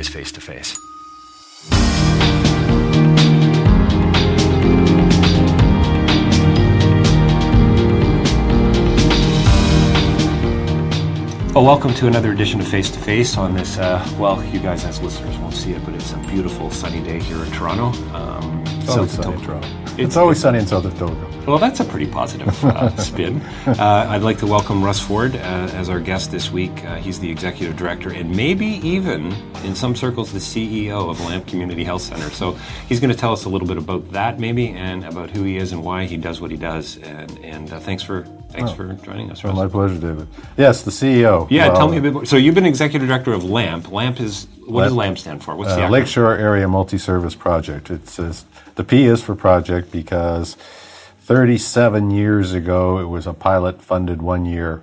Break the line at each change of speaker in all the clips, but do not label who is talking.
is Face to Face. Well, welcome to another edition of Face to Face on this. Uh, well, you guys as listeners won't see it, but it's a beautiful sunny day here in Toronto. Um,
It's always sunny in. Toronto. It's always sunny in South Etobicoke.
Well, that's a pretty positive uh, spin. Uh, I'd like to welcome Russ Ford uh, as our guest this week. Uh, he's the executive director and maybe even, in some circles, the CEO of Lamp Community Health Center. So he's going to tell us a little bit about that, maybe, and about who he is and why he does what he does. And, and uh, thanks for thanks for joining us,
Well, my pleasure, David. Yes, the CEO.
Yeah,
Well,
tell me a bit more. So you've been executive director of LAMP. LAMP is what does
Lamp-
LAMP stand for? What's the
Uh,
acronym?
Lakeshore Area Multi-Service Project. It says the P is for project because 37 years ago it was a pilot-funded one-year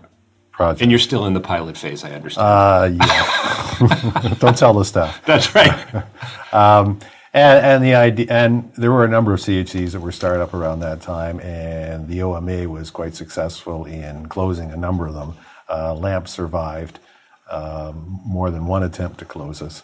project.
And you're still in the pilot phase, I understand.
uh, yeah. Don't tell the staff.
That's right.
And, and the idea, and there were a number of CHCs that were started up around that time, and the OMA was quite successful in closing a number of them. Uh, LAMP survived um, more than one attempt to close us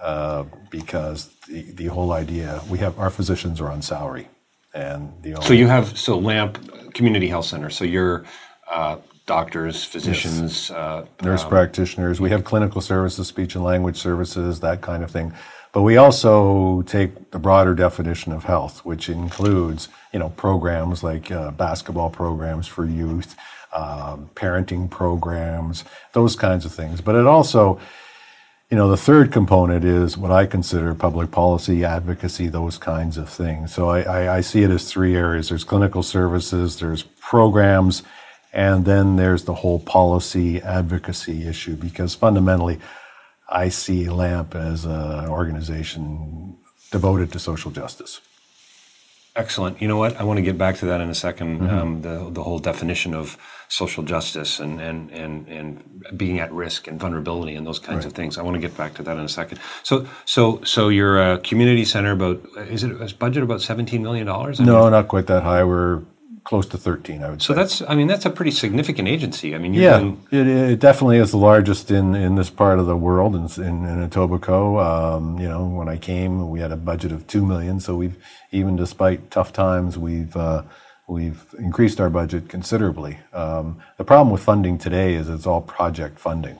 uh, because the, the whole idea we have our physicians are on salary, and the
So you have so LAMP Community Health Center. So you're uh, doctors, physicians, uh,
nurse practitioners. We have clinical services, speech and language services, that kind of thing. But we also take the broader definition of health, which includes, you know, programs like uh, basketball programs for youth, um, parenting programs, those kinds of things. But it also, you know, the third component is what I consider public policy, advocacy, those kinds of things. So I, I, I see it as three areas. There's clinical services, there's programs, and then there's the whole policy advocacy issue because fundamentally, I see LAMP as an organization devoted to social justice.
Excellent. You know what? I want to get back to that in a 2nd um, the the whole definition of social justice and and and and being at risk and vulnerability and those kinds of things. I want to get back to that in a second. So so so your community center about is it is budget about seventeen million dollars?
No, not quite that high. We're close to 13, I would
So
say.
So that's I mean that's a pretty significant agency. I mean
Yeah,
doing
it, it definitely is the largest in, in this part of the world, in, in, in Etobicoke. Um, you know, when I came, we had a budget of two million. So we've, even despite tough times, we've uh, we've increased our budget considerably. Um, the problem with funding today is it's all project funding.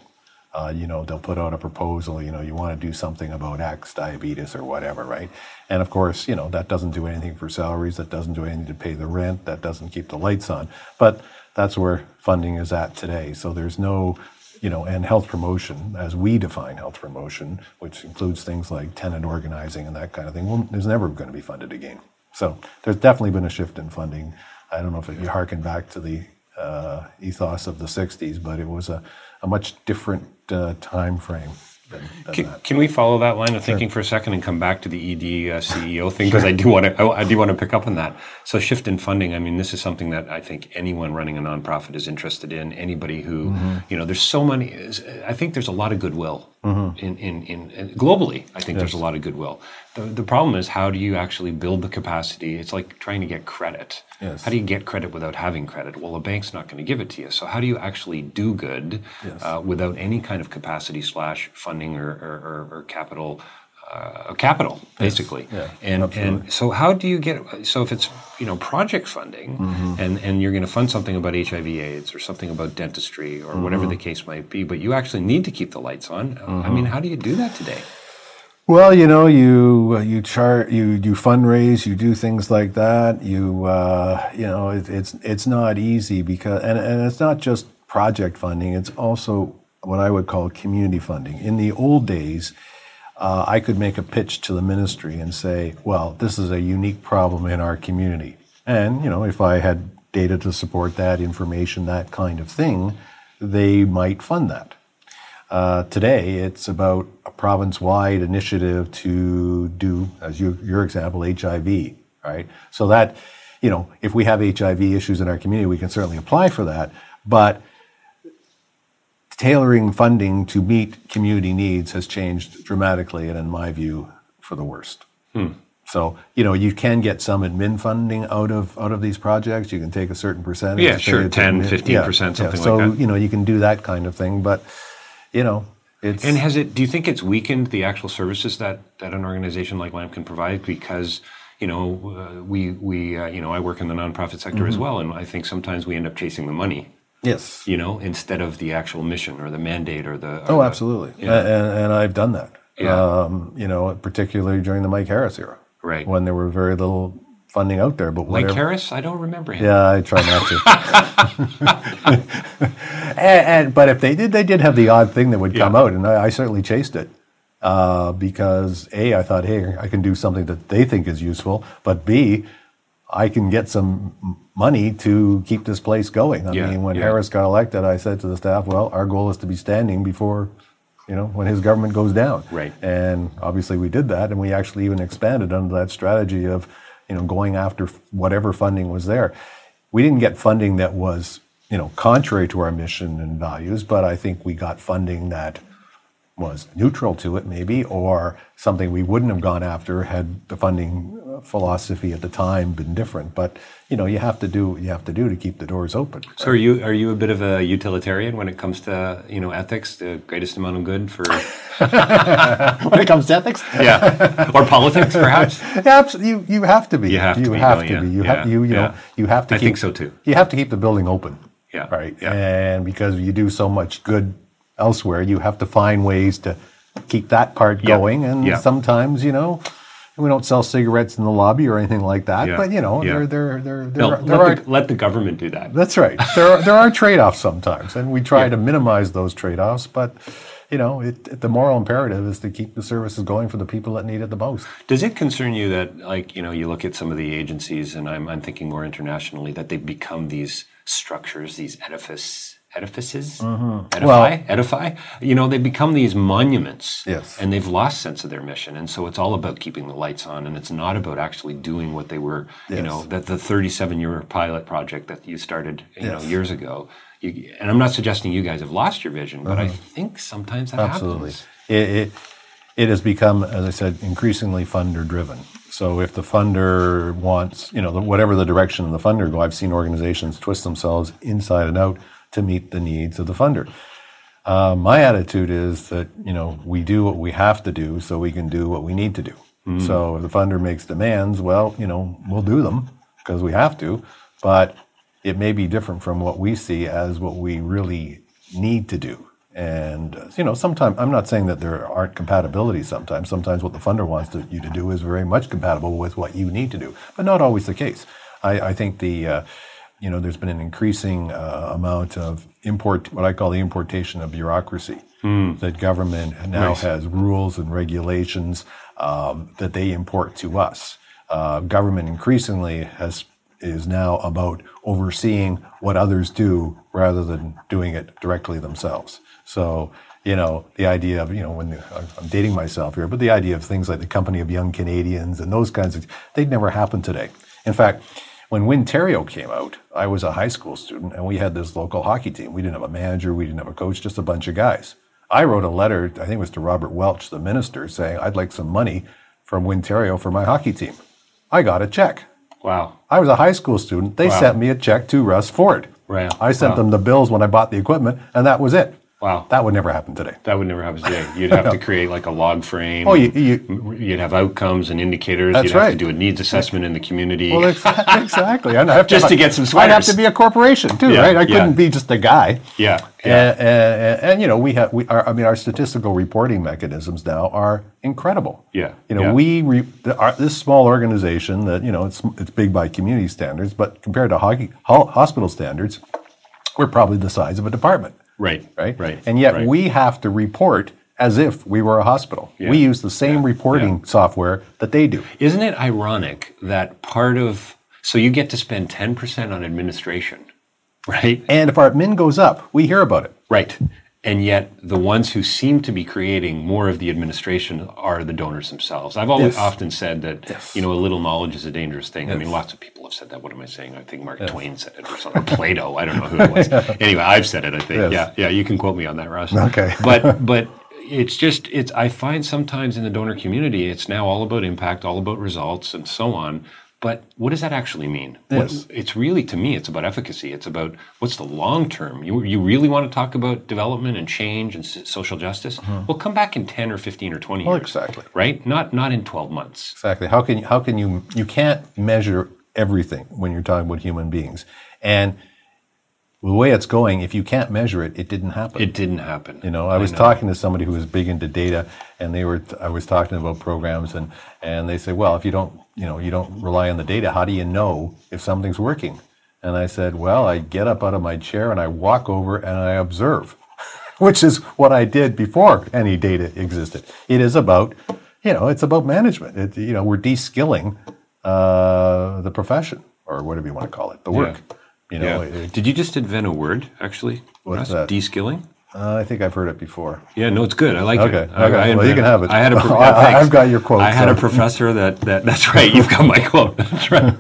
Uh, you know, they'll put out a proposal. You know, you want to do something about X, diabetes, or whatever, right? And of course, you know that doesn't do anything for salaries. That doesn't do anything to pay the rent. That doesn't keep the lights on. But that's where funding is at today. So there's no, you know, and health promotion, as we define health promotion, which includes things like tenant organizing and that kind of thing, well, there's never going to be funded again. So there's definitely been a shift in funding. I don't know if you harken back to the uh, ethos of the 60s, but it was a, a much different uh, time frame than, than
Can,
that.
can we follow that line of thinking for a second and come back to the ED uh, CEO thing because I do want to I, I do want to pick up on that. So shift in funding. I mean, this is something that I think anyone running a nonprofit is interested in. Anybody who you know, there's so many. I think there's a lot of goodwill in, in, in, in globally. I think there's a lot of goodwill. The, the problem is how do you actually build the capacity? It's like trying to get credit.
Yes.
How do you get credit without having credit? Well, a bank's not going to give it to you. So how do you actually do good uh, without any kind of capacity slash funding or, or, or, or capital? Uh, capital, basically,
Yeah,
and
absolutely.
and so how do you get? So if it's you know project funding,
Mm-hmm.
and and you're going to fund something about HIV/AIDS or something about dentistry or whatever
Mm-hmm.
the case might be, but you actually need to keep the lights on. uh, I mean, how do you do that today?
Well, you know, you uh, you chart, you you fundraise, you do things like that. You uh, you know, it, it's it's not easy because, and and it's not just project funding. It's also what I would call community funding. In the old days, uh, I could make a pitch to the ministry and say, "Well, this is a unique problem in our community," and you know, if I had data to support that, information, that kind of thing, they might fund that. Uh, today, it's about a province-wide initiative to do, as you, your example, HIV, right? So that, you know, if we have HIV issues in our community, we can certainly apply for that. But tailoring funding to meet community needs has changed dramatically, and in my view, for the worst. So, you know, you can get some admin funding out of out of these projects. You can take a certain percentage.
Yeah, sure,
it's
10, 15%, something like
so,
that.
So you know, you can do that kind of thing, but you know, it's
And has it? Do you think it's weakened the actual services that that an organization like LAMP can provide? Because you know, uh, we we uh, you know, I work in the nonprofit sector
Mm-hmm.
as well, and I think sometimes we end up chasing the money.
yes.
You know, instead of the actual mission or the mandate or the. or
Oh,
the-
absolutely.
Yeah.
And, and I've done that.
Yeah.
Um, you know, particularly during the Mike Harris era.
Right.
When there were very little funding out there, but
Mike
whatever.
Harris, I don't remember him.
Yeah, I try not to. and, and but if they did, they did have the odd thing that would come
Yeah.
out, and I, I certainly chased it uh, because a I thought, hey, I can do something that they think is useful, but b I can get some money to keep this place going. I
Yeah,
mean, when
yeah.
Harris got elected, I said to the staff, well, our goal is to be standing before. You know, when his government goes down.
Right.
And obviously we did that, and we actually even expanded under that strategy of, you know, going after whatever funding was there. We didn't get funding that was, you know, contrary to our mission and values, but I think we got funding that was neutral to it, maybe, or something we wouldn't have gone after had the funding philosophy at the time been different. But you know, you have to do what you have to do to keep the doors open.
So are you are you a bit of a utilitarian when it comes to you know ethics, the greatest amount of good for
when it comes to ethics,
yeah, or politics perhaps?
Absolutely, you, you have to be.
You have to
you
be,
have
don't
to
you?
be. You
Yeah,
have you you
yeah.
know you have to.
I
keep,
think so too.
You have to keep the building open.
Yeah,
Right.
yeah.
And because you do so much good elsewhere, you have to find ways to keep that part
Yeah,
going. And
yeah.
sometimes, you know, we don't sell cigarettes in the lobby or anything like that.
Yeah,
But you know,
yeah.
there there there there,
No,
there
let,
are.
the, let the government do that.
that's right. There are, there are trade-offs sometimes, and we try to minimize those trade-offs. But you know, it, it- the moral imperative is to keep the services going for the people that need it the most.
Does it concern you that, like, you know, you look at some of the agencies, and I'm, I'm thinking more internationally, that they've become these structures, these edifice, edifices,
Mm-hmm.
edify, edify. You know, they become these monuments.
Yes.
And they've lost sense of their mission, and so it's all about keeping the lights on, and it's not about actually doing what they were. You know, that the 37-year pilot project that you started, you know, years ago. You, and I'm not suggesting you guys have lost your vision, but I think sometimes that.
Absolutely.
happens.
It, it, it has become, as I said, increasingly funder driven. So if the funder wants, you know, the, whatever the direction of the funder go, I've seen organizations twist themselves inside and out to meet the needs of the funder. Uh, my attitude is that, you know, we do what we have to do so we can do what we need to do. So if the funder makes demands, well, you know, we'll do them because we have to, but it may be different from what we see as what we really need to do. And uh, you know, sometimes I'm not saying that there aren't compatibilities. Sometimes, sometimes what the funder wants to, you to do is very much compatible with what you need to do, but not always the case. I, I think the uh, you know, there's been an increasing uh, amount of import, what I call the importation of bureaucracy. That government now
Right.
has rules and regulations um, that they import to us. Uh, government increasingly has is now about overseeing what others do rather than doing it directly themselves. So, you know, the idea of, you know, when I'm dating myself here, but the idea of things like the Company of Young Canadians and those kinds of, they'd never happen today. In fact, when Winterio came out, I was a high school student and we had this local hockey team. We didn't have a manager, we didn't have a coach, just a bunch of guys. I wrote a letter, I think it was to Robert Welch, the minister, saying I'd like some money from Winterio for my hockey team. I got a check.
Wow.
I was a high school student. They
Wow.
sent me a check to Russ Ford.
Right.
I sent
Wow.
them the bills when I bought the equipment, and that was it.
Wow.
That would never happen today.
That would never happen today. You'd have to create like a log frame.
Oh, you, you,
You'd have outcomes and indicators.
That's
You'd have to do a needs assessment in the community.
well, exactly. I'd have to,
Just to get some
I'd have to be a corporation too,
Yeah,
right? I
yeah.
couldn't be just a guy.
yeah. Yeah.
And, and, and you know, we have we are. I mean, our statistical reporting mechanisms now are incredible.
Yeah,
You know,
yeah.
we re, the, our, this small organization that you know it's it's big by community standards, but compared to hockey, ho- hospital standards, we're probably the size of a department.
Right.
right?
Right.
And yet
right.
we have to report as if we were a hospital.
Yeah.
We use the same reporting software that they do.
Isn't it ironic that part of so you get to spend ten percent on administration, right?
And if our admin goes up, we hear about it.
Right. And yet, the ones who seem to be creating more of the administration are the donors themselves. I've always
Yes.
often said that you know a little knowledge is a dangerous thing. I mean, lots of people have said that. What am I saying? I think Mark Twain said it or something. Plato. I don't know who it was. Anyway, I've said it. I think.
Yes.
Yeah, yeah. You can quote me on that, Russ.
Okay.
but but it's just it's. I find sometimes in the donor community, it's now all about impact, all about results, and so on. But what does that actually mean? What- it's really to me it's about efficacy. It's about what's the long term. You, you really want to talk about development and change and s- social justice? Uh-huh. Well come back in 10 or 15 or 20
Well,
years
exactly.
right? Not not in 12 months.
Exactly. How can how can you you can't measure everything when you're talking about human beings, and the way it's going, if you can't measure it, it didn't happen.
it didn't happen
You know, I was talking to somebody who was big into data, and they were. I was talking about programs, and and they say, well, if you don't, you know, you don't rely on the data, how do you know if something's working? And I said, well, I get up out of my chair and I walk over and I observe, which is what I did before any data existed. It is about, you know, it's about management. It, you know, we're de-skilling uh, the profession or whatever you want to call it, the work. You know,
yeah.
it-
did you just invent a word actually
What's
Russ?
that?
de-skilling
uh, I think I've heard it before.
yeah no it's good i like
Okay,
it
okay.
I
Well, you can have it.
i had a. Pro-
I, have got your quote,
i had a professor that, that that's right you've got my quote that's right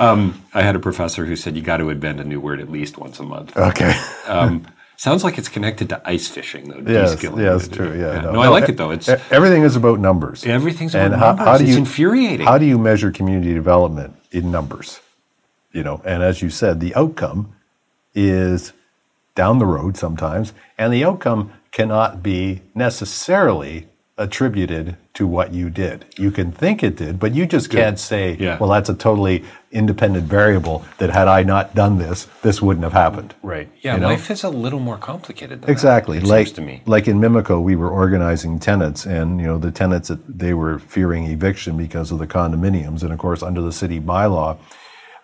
um, i had a professor who said you got to invent a new word at least once a month
Okay.
Um, sounds like it's connected to ice fishing, though.
Yes,
de-skilling.
yeah, it's true. Yeah,
No, I like it though. It's
everything is about numbers.
everything's about
how,
numbers.
how do
it's infuriating.
How do you measure community development in numbers? You know, and as you said, the outcome is down the road sometimes, and the outcome cannot be necessarily attributed to what you did. You can think it did, but you just can't say,
Yeah.
well, that's a totally independent variable that had I not done this, this wouldn't have happened.
right? Yeah,
you know?
life is a little more complicated. Than
Exactly.
That, it
like
seems to me.
like in Mimico, we were organizing tenants, and you know the tenants that they were fearing eviction because of the condominiums, and of course under the city bylaw,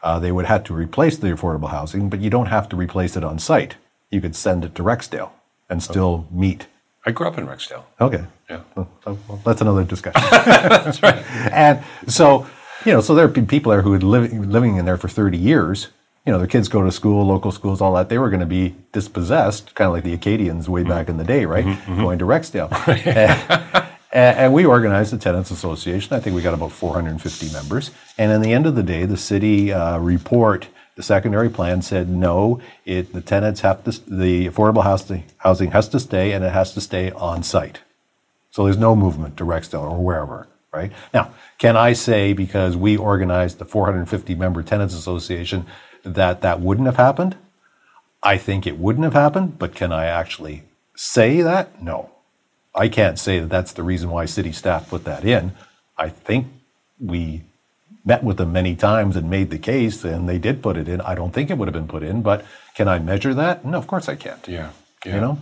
uh, they would have to replace the affordable housing, but you don't have to replace it on site. You could send it to Rexdale and still meet.
I grew up in Rexdale.
Okay.
Yeah.
Well, well, that's another discussion. that's right. And so, you know, so there are pe- people there who had living living in there for 30 years, you know, their kids go to school, local schools, all that. They were going to be dispossessed, kind of like the Acadians way mm-hmm. back in the day, right? Mm-hmm, mm-hmm. Going to Rexdale. and, and we organized the Tenants Association. I think we got about 450 members. And in the end of the day, the city uh, report, the secondary plan said no. It the tenants have to, the affordable housing housing has to stay, and it has to stay on site. So there's no movement to Rexdale or wherever, right? Now, can I say because we organized the 450 member tenants association that that wouldn't have happened? I think it wouldn't have happened, but can I actually say that? No. I can't say that that's the reason why city staff put that in. I think we met with them many times and made the case, and they did put it in. I don't think it would have been put in, but can I measure that? No, of course I can't.
Yeah. yeah.
You know?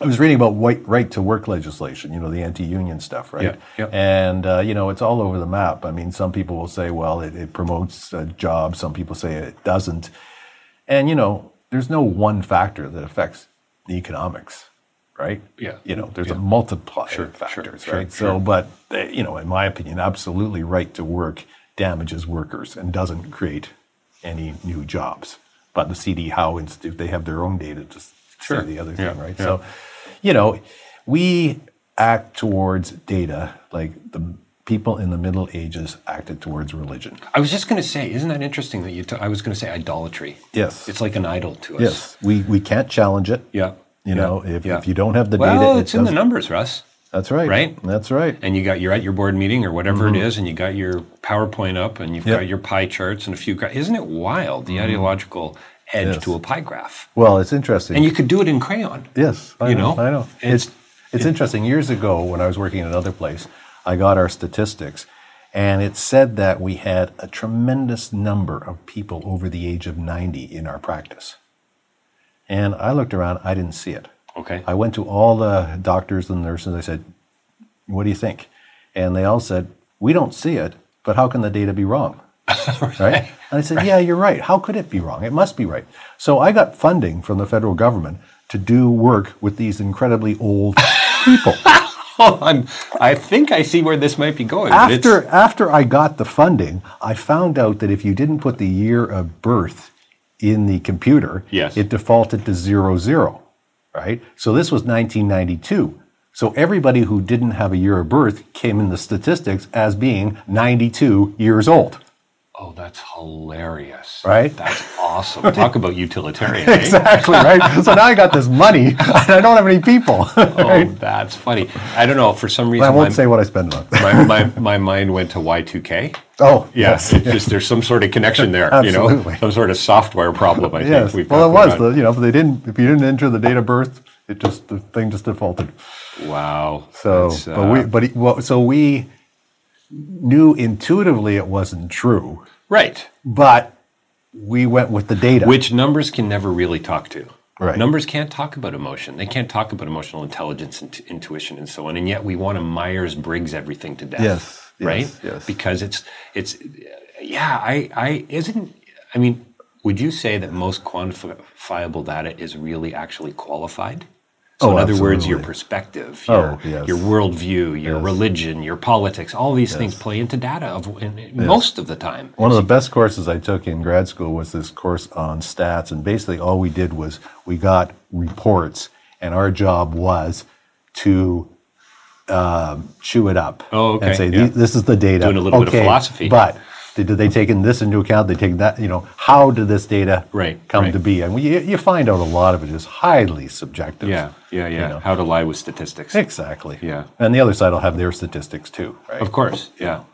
I was reading about white right to work legislation, you know, the anti-union stuff, right?
Yeah, yeah.
And uh, you know, it's all over the map. I mean, some people will say, well, it, it promotes uh, jobs. Some people say it doesn't. And you know, there's no one factor that affects the economics, right?
Yeah.
You know, there's
Yeah.
a multiplier
Sure,
of factors,
sure,
right?
sure,
So, but uh, you know, in my opinion, absolutely right to work damages workers and doesn't create any new jobs. But the CD Howe Institute, they have their own data to say the other
Yeah,
thing, right?
yeah.
So, you know, we act towards data like the people in the Middle Ages acted towards religion.
I was just going to say, isn't that interesting that you? T- I was going to say idolatry.
Yes.
It's like an idol to us.
Yes, we, we can't challenge it.
Yeah.
You
Yeah.
know, if,
Yeah.
if you don't have the
well,
data, it
it's in the numbers, Russ.
That's right.
right?
That's right.
And you got you're at your board meeting or whatever it is, and you got your PowerPoint up, and you've
Mm-hmm. Yep.
got your pie charts and a few. Gra- isn't it wild the ideological edge
Mm-hmm. Yes.
to a pie graph?
Well, it's interesting.
And you could do it in crayon.
Yes, I
You
know,
know?
I know.
It's-
It's it's interesting. Years ago, when I was working in another place, I got our statistics, and it said that we had a tremendous number of people over the age of ninety in our practice. And I looked around, I didn't see it.
Okay.
I went to all the doctors and nurses. I said, "What do you think?" And they all said, "We don't see it, but how can the data be wrong?" right. And I said, "Yeah, you're right. How could it be wrong? It must be right." So I got funding from the federal government to do work with these incredibly old people.
On. I think I see where this might be going.
after after I got the funding, I found out that if you didn't put the year of birth in the computer,
Yes.
it defaulted to zero zero, right? So this was 1992. So everybody who didn't have a year of birth came in the statistics as being 92 years old,
oh, that's hilarious.
Right?
That's awesome. Talk about utilitarian. eh?
exactly, right? So now I got this money and I don't have any people.
Oh, that's funny. I don't know. For some reason,
I won't
my,
say what I spend on.
my, my, my mind went to Y2K.
Oh,
Yes, it's just there's some sort of connection there, you know,
Absolutely.
some sort of software problem. I
Yes.
think we've
Well, it was. The, you know, if they didn't, if you didn't enter the date of birth, it just the thing just defaulted.
Wow.
So,
That's,
but we,
uh,
but well, so we knew intuitively it wasn't true,
right,
but we went with the data.
which numbers can never really talk to.
Right.
Numbers can't talk about emotion. They can't talk about emotional intelligence and t- intuition and so on. And yet we want to Myers Briggs everything to death.
Yes, yes,
Right.
yes.
Because it's it's yeah. I I isn't. I mean, would you say that most quantifiable data is really actually qualified? So
Oh,
in other words, your
absolutely.
perspective,
Oh,
your,
yes.
your worldview, your
Yes.
religion, your politics, all these things play into data of, in, most of the time.
One of the best courses I took in grad school was this course on stats, and basically all we did was we got reports, and our job was to um, chew it up
Oh, okay,
and say
yeah.
This is the data.
Doing a little bit of philosophy.
but did, they take in this into account? They take that. You know, how did this data
Right,
come
right.
to be? And we, you, you find out a lot of it is highly subjective.
Yeah, yeah, yeah.
you know.
How to lie with statistics.
Exactly.
Yeah.
And the other side will have their statistics too, right?
Of course, yeah.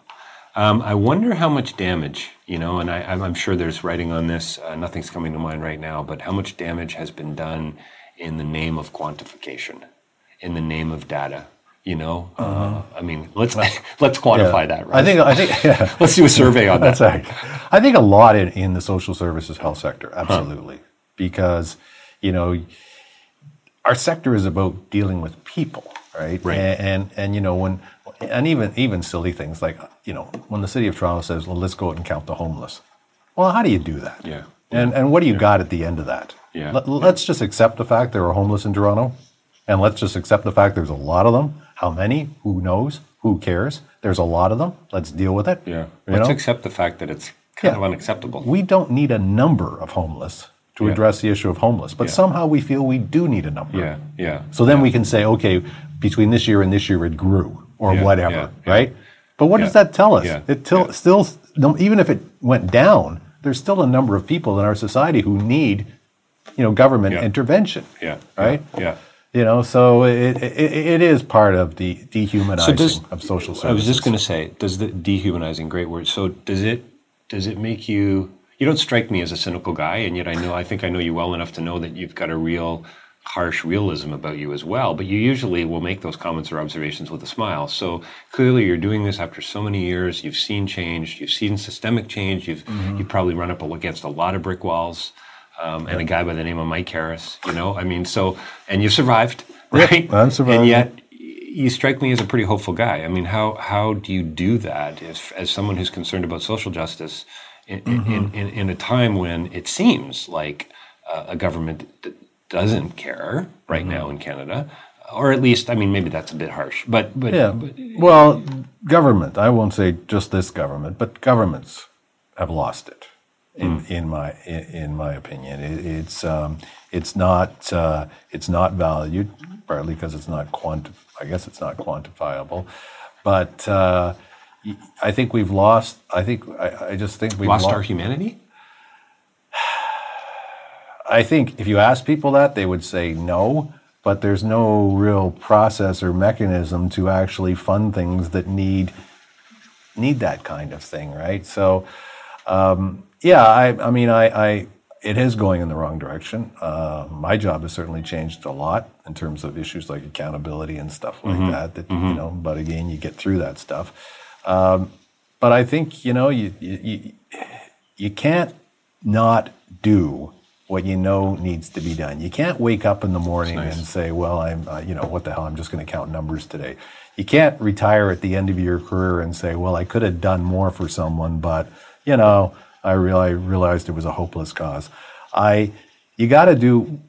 Um, I wonder how much damage, you know, and I, I'm I'm sure there's writing on this. Uh, nothing's coming to mind right now, but how much damage has been done in the name of quantification, in the name of data? You know, uh, I mean, let's let's quantify.
Yeah.
that. Right?
I think I think yeah.
let's do a survey on that.
That's right. I think a lot in, in the social services health sector, absolutely, because you know our sector is about dealing with people, right?
Right.
And, and and you know when and even even silly things like you know when the city of Toronto says, "Well, let's go out and count the homeless." Well, how do you do that?
Yeah.
And and what do you got at the end of that?
Yeah.
Let, let's just accept the fact there are homeless in Toronto, and let's just accept the fact there's a lot of them. How many? Who knows? Who cares? There's a lot of them. Let's deal with it.
Yeah. Let's
know?
accept the fact that it's kind of unacceptable.
We don't need a number of homeless to
Yeah.
address the issue of homeless, but
Yeah.
somehow we feel we do need a number.
yeah, yeah.
So then we can say, okay, between this year and this year it grew, or
Yeah,
whatever,
yeah, yeah.
right? But what does that tell us?
yeah,
It till,
yeah.
still, even if it went down, there's still a number of people in our society who need, you know, government
Yeah.
intervention.
Yeah,
Right.
Yeah.
You know, so it, it, it is part of the dehumanizing
does-
of social services.
I was just going to say, does the dehumanizing great word? So does it does it make you? You don't strike me as a cynical guy, and yet I know I think I know you well enough to know that you've got a real harsh realism about you as well. But you usually will make those comments or observations with a smile. So clearly, you're doing this after so many years. You've seen change. You've seen systemic change. You've mm-hmm. you've probably run up against a lot of brick walls. Um, and a guy by the name of Mike Harris, you know, I mean, so, and you survived, right?
I'm surviving.
And yet, you strike me as a pretty hopeful guy. I mean, how how do you do that as as someone who's concerned about social justice in in, in, in a time when it seems like uh, a government that doesn't care right now in Canada, or at least, I mean, maybe that's a bit harsh, but but,
Yeah.
but
Well, government, I won't say just this government, but governments have lost it. In,
Hmm.
in my in, in my opinion, it, it's um, it's not uh, it's not valued partly because it's not quanti- I guess it's not quantifiable, but uh, I think we've lost. I think I, I just think we've
lost
lo-
our humanity.
I think if you ask people that, they would say no, but there's no real process or mechanism to actually fund things that need need that kind of thing, right? So, um, yeah, I, I mean, I, I, it is going in the wrong direction. Uh, my job has certainly changed a lot in terms of issues like accountability and stuff like that. That you know, but again, you get through that stuff. Um, but I think you know, you, you you can't not do what you know needs to be done. You can't wake up in the morning and say, "Well, I'm, uh, you know, what the hell? I'm just going to count numbers today." You can't retire at the end of your career and say, "Well, I could have done more for someone, but you know, I, real, I realized it was a hopeless cause." I, you got to do.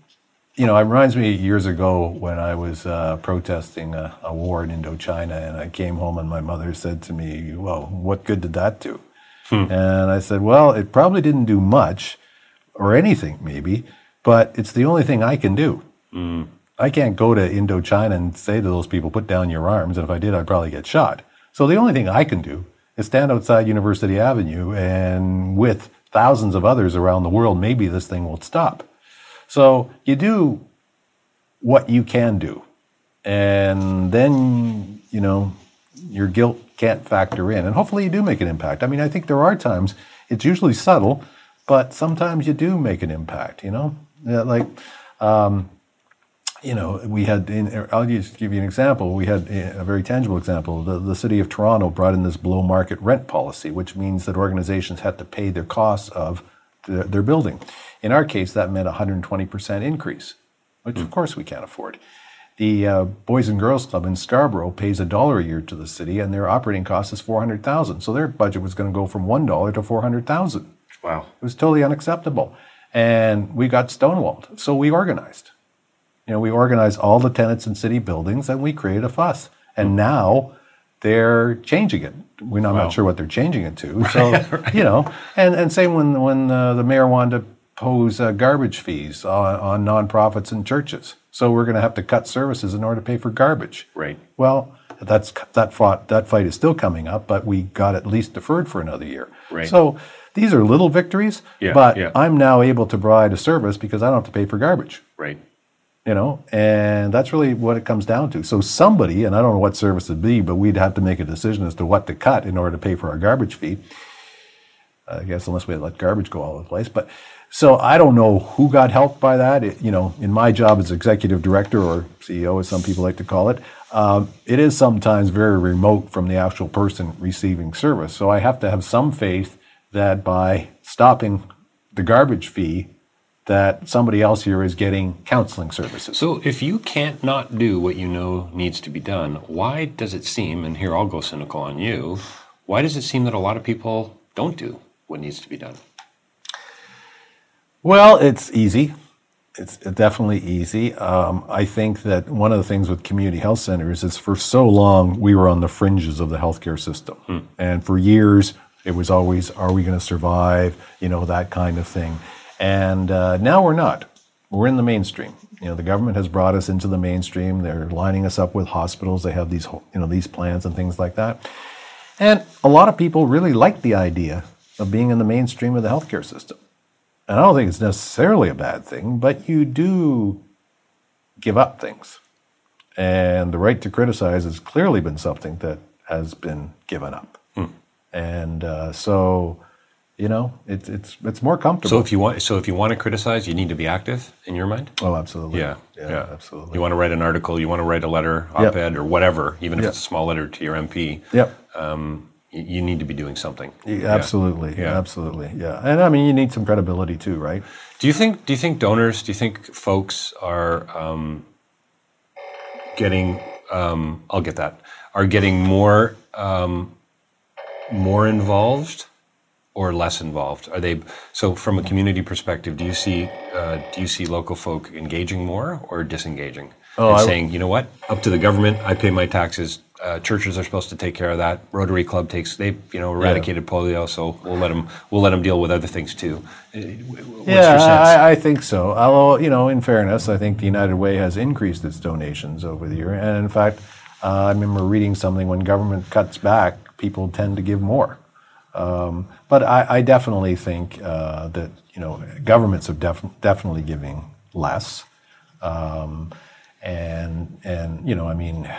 You know, it reminds me years ago when I was uh, protesting a, a war in Indochina, and I came home and my mother said to me, "Well, what good did that do?" And I said, "Well, it probably didn't do much." or anything maybe, but it's the only thing I can do. I can't go to Indochina and say to those people, put down your arms, and if I did, I'd probably get shot. So the only thing I can do is stand outside University Avenue and with thousands of others around the world, maybe this thing will stop. So you do what you can do. And then, you know, your guilt can't factor in. And hopefully you do make an impact. I mean, I think there are times, it's usually subtle, but sometimes you do make an impact, you know? Like, um, you know, we had, in, I'll just give you an example. We had a very tangible example. The, the city of Toronto brought in this below market rent policy, which means that organizations had to pay their costs of their, their building. In our case, that meant a 120% increase, which of course we can't afford. The uh, Boys and Girls Club in Scarborough pays a dollar a year to the city, and their operating cost is 400000 So their budget was going to go from $1 to 400000
Wow.
it was totally unacceptable. And we got stonewalled. So we organized. You know, we organized all the tenants in city buildings and we created a fuss. And now they're changing it. We're not, I'm
Wow.
not sure what they're changing it to. So, you know, and, and same when, when uh, the mayor wanted to pose uh, garbage fees on, on nonprofits and churches. So we're going to have to cut services in order to pay for garbage.
Right.
Well, that's that fought that fight is still coming up, but we got at least deferred for another year.
Right.
So these are little victories,
Yeah,
but
yeah.
I'm now able to provide a service because I don't have to pay for garbage.
Right.
You know, and that's really what it comes down to. So somebody, and I don't know what service it'd be, but we'd have to make a decision as to what to cut in order to pay for our garbage fee. I guess unless we let garbage go all over the place. But so I don't know who got helped by that. It, you know, in my job as executive director or CEO, as some people like to call it, um, it is sometimes very remote from the actual person receiving service. So I have to have some faith that by stopping the garbage fee, that somebody else here is getting counseling services.
So if you can't not do what you know needs to be done, why does it seem, and here I'll go cynical on you, why does it seem that a lot of people don't do what needs to be done?
Well, it's easy. It's definitely easy. Um, I think that one of the things with community health centers is for so long we were on the fringes of the healthcare system. And for years, It was always, are we going to survive? You know, that kind of thing. And uh, now we're not. We're in the mainstream. You know, the government has brought us into the mainstream. They're lining us up with hospitals. They have these, you know, these plans and things like that. And a lot of people really like the idea of being in the mainstream of the healthcare system. And I don't think it's necessarily a bad thing, but you do give up things. And the right to criticize has clearly been something that has been given up.
Hmm.
And uh, so, you know, it's it's it's more comfortable.
So if you want, so if you want to criticize, you need to be active in your mind.
oh, absolutely.
Yeah,
yeah, absolutely.
You want to write an article, you want to write a letter, op-ed, or whatever, even if
Yep.
it's a small letter to your MP.
Yep.
Um, you, you need to be doing something.
Yeah, Absolutely.
Yeah.
Absolutely. Yeah. And I mean, you need some credibility too, right?
Do you think? Do you think donors? Do you think folks are um, getting? Um, I'll get that. Are getting more um, more involved or less involved? Are they so? From a community perspective, do you see uh, do you see local folk engaging more or disengaging?
Oh,
and
I-
saying, you know what, up to the government. I pay my taxes. Uh, churches are supposed to take care of that. Rotary Club takes they you know eradicated polio, so we'll let them we'll let them deal with other things too. Uh, What's
yeah,
your sense?
I, I think so. Although, you know, in fairness, I think the United Way has increased its donations over the year. And in fact, uh, I remember reading something when government cuts back, people tend to give more. Um, but I, I definitely think uh, that, you know, governments are def- definitely giving less. Um, and, and, you know, I mean,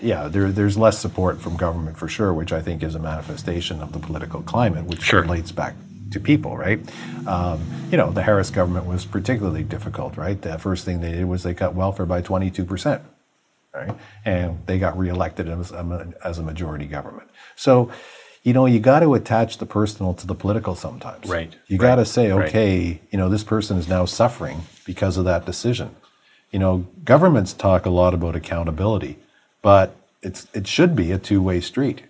yeah, there, there's less support from government for sure, which I think is a manifestation of the political climate, which
Sure.
relates back to people, right? Um, you know, the Harris government was particularly difficult, right? The first thing they did was they cut welfare by 22%, right? And they got reelected as a, as a majority government. So, you know, you got to attach the personal to the political sometimes.
Right,
You
right,
got to say,
right.
okay, you know, this person is now suffering because of that decision. You know, governments talk a lot about accountability, but it's it should be a two-way street.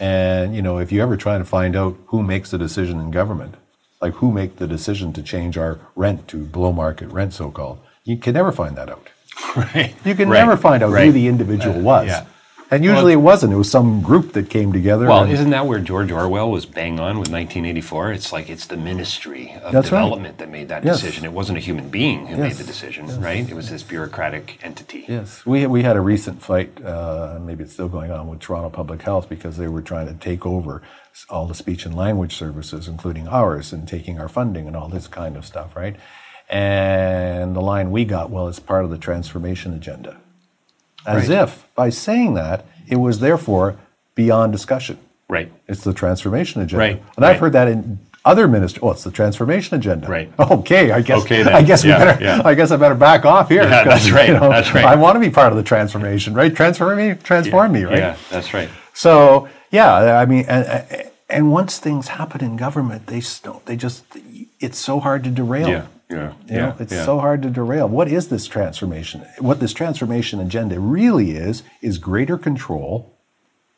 And you know, if you ever try to find out who makes the decision in government, like who make the decision to change our rent to below market rent, so called, you can never find that out.
right.
You can
Right.
never find out who the individual uh, was.
yeah.
And usually it wasn't. It was some group that came together.
Well, isn't that where George Orwell was bang on with 1984? It's like it's the Ministry of
That's right.
Development that made that
Yes.
decision. It wasn't a human being who made the decision, right? It was this bureaucratic entity.
Yes, we we had a recent fight. Uh, maybe it's still going on with Toronto Public Health because they were trying to take over all the speech and language services, including ours, and taking our funding and all this kind of stuff, right? And the line we got, well, it's part of the transformation agenda, as
Right.
if by saying that it was therefore beyond discussion.
Right.
It's the transformation agenda,
Right,
and I've heard that in other ministries. Oh, it's the transformation agenda.
Right.
Okay, I guess.
Okay, then.
I guess
Yeah,
we better.
yeah.
I guess I better back off here.
Yeah, that's right,
you know,
that's right.
I want to be part of the transformation, right? Transform me, transform me, right?
Yeah, that's right.
So yeah, I mean, and, and once things happen in government, they they just it's so hard to derail.
Yeah, yeah,
You know,
yeah,
it's
yeah.
so hard to derail. What is this transformation? What this transformation agenda really is is greater control